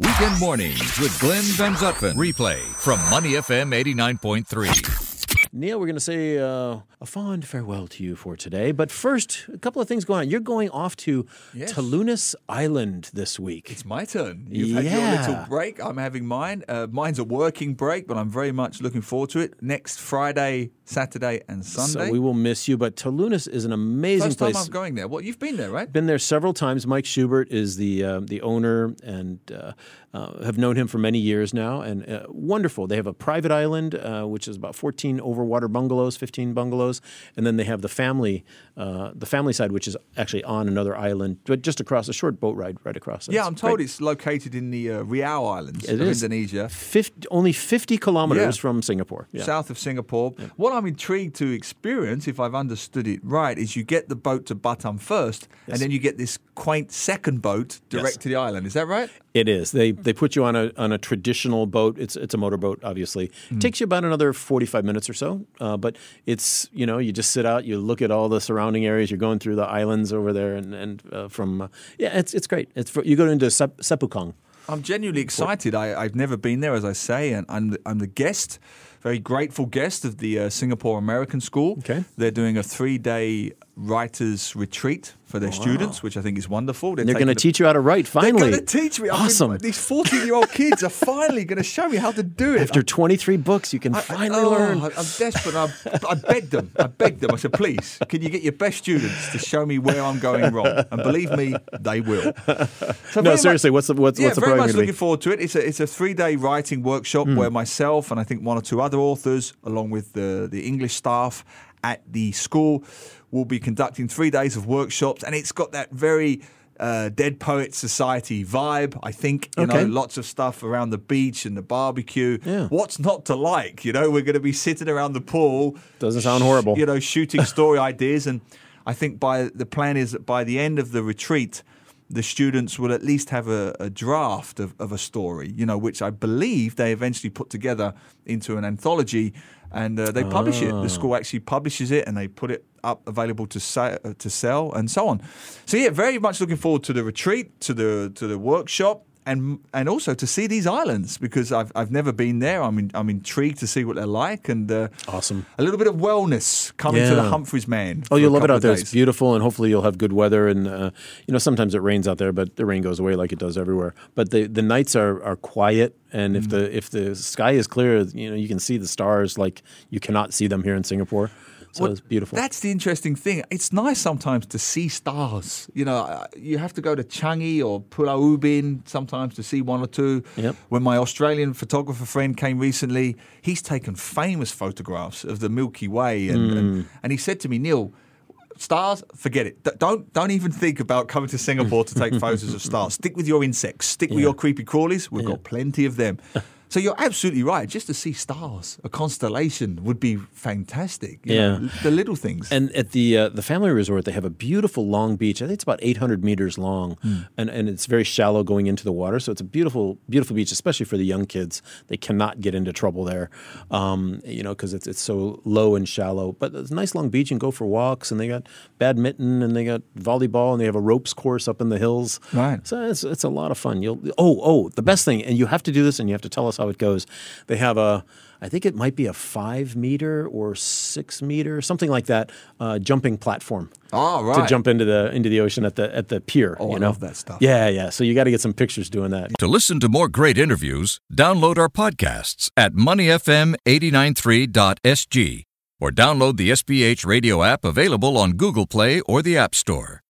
Weekend mornings with Glenn Van Zutphen. Replay from Money FM 89.3. Neil, we're going to say uh, a fond farewell to you for today. But first, a couple of things going on. You're going off to Yes. Telunas Island this week. It's my turn. You've had your little break. I'm having mine. Uh, mine's a working break, but I'm very much looking forward to it. Next Friday, Saturday, and Sunday. So we will miss you. But Telunas is an amazing First place. time I'm going there. Well, you've been there, right? Been there several times. Mike Schubert is the uh, the owner, and uh, uh, have known him for many years now. And uh, wonderful. They have a private island, uh, which is about 14 overwater bungalows, 15 bungalows, and then they have the family uh, the family side, which is actually on another island, but just across a short boat ride right across. Yeah, I'm told great. it's located in the uh, Riau Islands It of is. Indonesia. 50, only 50 kilometers Yeah. from Singapore. Yeah. south of Singapore. What I'm intrigued to experience, if I've understood it right, is you get the boat to Batam first, and then you get this quaint second boat direct Yes. to the island. Is that right? It is. They they put you on a on a traditional boat. It's it's a motorboat, obviously. Mm. It takes you about another forty five minutes or so. Uh, but it's you know you just sit out, you look at all the surrounding areas. You're going through the islands over there, and and uh, from uh, yeah, it's it's great. It's for, you go into Sep- Sekupang. I'm genuinely excited. I, I've never been there, as I say, and I'm the, I'm the guest, very grateful guest of the uh, Singapore American School. Okay. They're doing a three day writers retreat for their students, which I think is wonderful. They're going to teach you how to write. finally. They're going to teach me. Awesome. these 14 year old kids are finally going to show me how to do it. After twenty three books, you can I- I- finally oh, learn. I- I'm desperate. I, I begged them. I begged them. I said, please, can you get your best students to show me where I'm going wrong? And believe me, they will. So No, very much- seriously, what's the what's, yeah, what's the very program much looking be? forward to it. It's a it's a three day writing workshop Hmm. where myself and I think one or two other authors, along with the the English staff at the school, We'll be conducting three days of workshops, and it's got that very uh, Dead Poets Society vibe. I think you Okay. know lots of stuff around the beach and the barbecue. Yeah. What's not to like? You know, we're going to be sitting around the pool. Doesn't sound horrible. You know, shooting story ideas, and I think by the plan is that by the end of the retreat the students will at least have a, a draft of, of a story, you know, which I believe they eventually put together into an anthology and uh, they publish it. The school actually publishes it and they put it up available to sa- uh, to sell and so on. So yeah, very much looking forward to the retreat, to the to the workshop. And, and also to see these islands because I've, I've never been there. I'm in, I'm intrigued to see what they're like and uh, Awesome. a little bit of wellness coming to the Humphreys Man. Oh, you'll love it out there. days. It's beautiful, and hopefully you'll have good weather. And uh, you know, sometimes it rains out there, but the rain goes away like it does everywhere. But the the nights are, are quiet, and if Mm. the if the sky is clear, you know, you can see the stars like you cannot see them here in Singapore. So Well, it's beautiful. That's the interesting thing. It's nice sometimes to see stars. You know, uh, you have to go to Changi or Pulau Ubin sometimes to see one or two. Yep. When my Australian photographer friend came recently, he's taken famous photographs of the Milky Way, and, Mm. and, and he said to me, Neil. Stars, forget it. D- Don't don't even think about coming to Singapore to take photos of stars. Stick with your insects. Stick with your creepy crawlies. We've got plenty of them. So you're absolutely right. Just to see stars, a constellation, would be fantastic. you know, Yeah. the little things. And at the uh, the family resort, they have a beautiful long beach. I think it's about 800 meters long, Hmm. and and it's very shallow going into the water. So it's a beautiful beautiful beach, especially for the young kids. They cannot get into trouble there, um, you know, because it's it's so low and shallow. But it's a nice long beach and go for walks. And they got badminton and they got volleyball and they have a ropes course up in the hills. Right. So it's it's a lot of fun. You'll oh oh the best thing, and you have to do this, and you have to tell us how it goes. They have a, I think it might be a five meter or six meter, something like that, uh, jumping platform. Oh, To jump into the into the ocean at the at the pier. Oh, you I know? love that stuff. Yeah, yeah. So you got to get some pictures doing that. To listen to more great interviews, download our podcasts at moneyfm893.sg or download the SPH radio app available on Google Play or the App Store.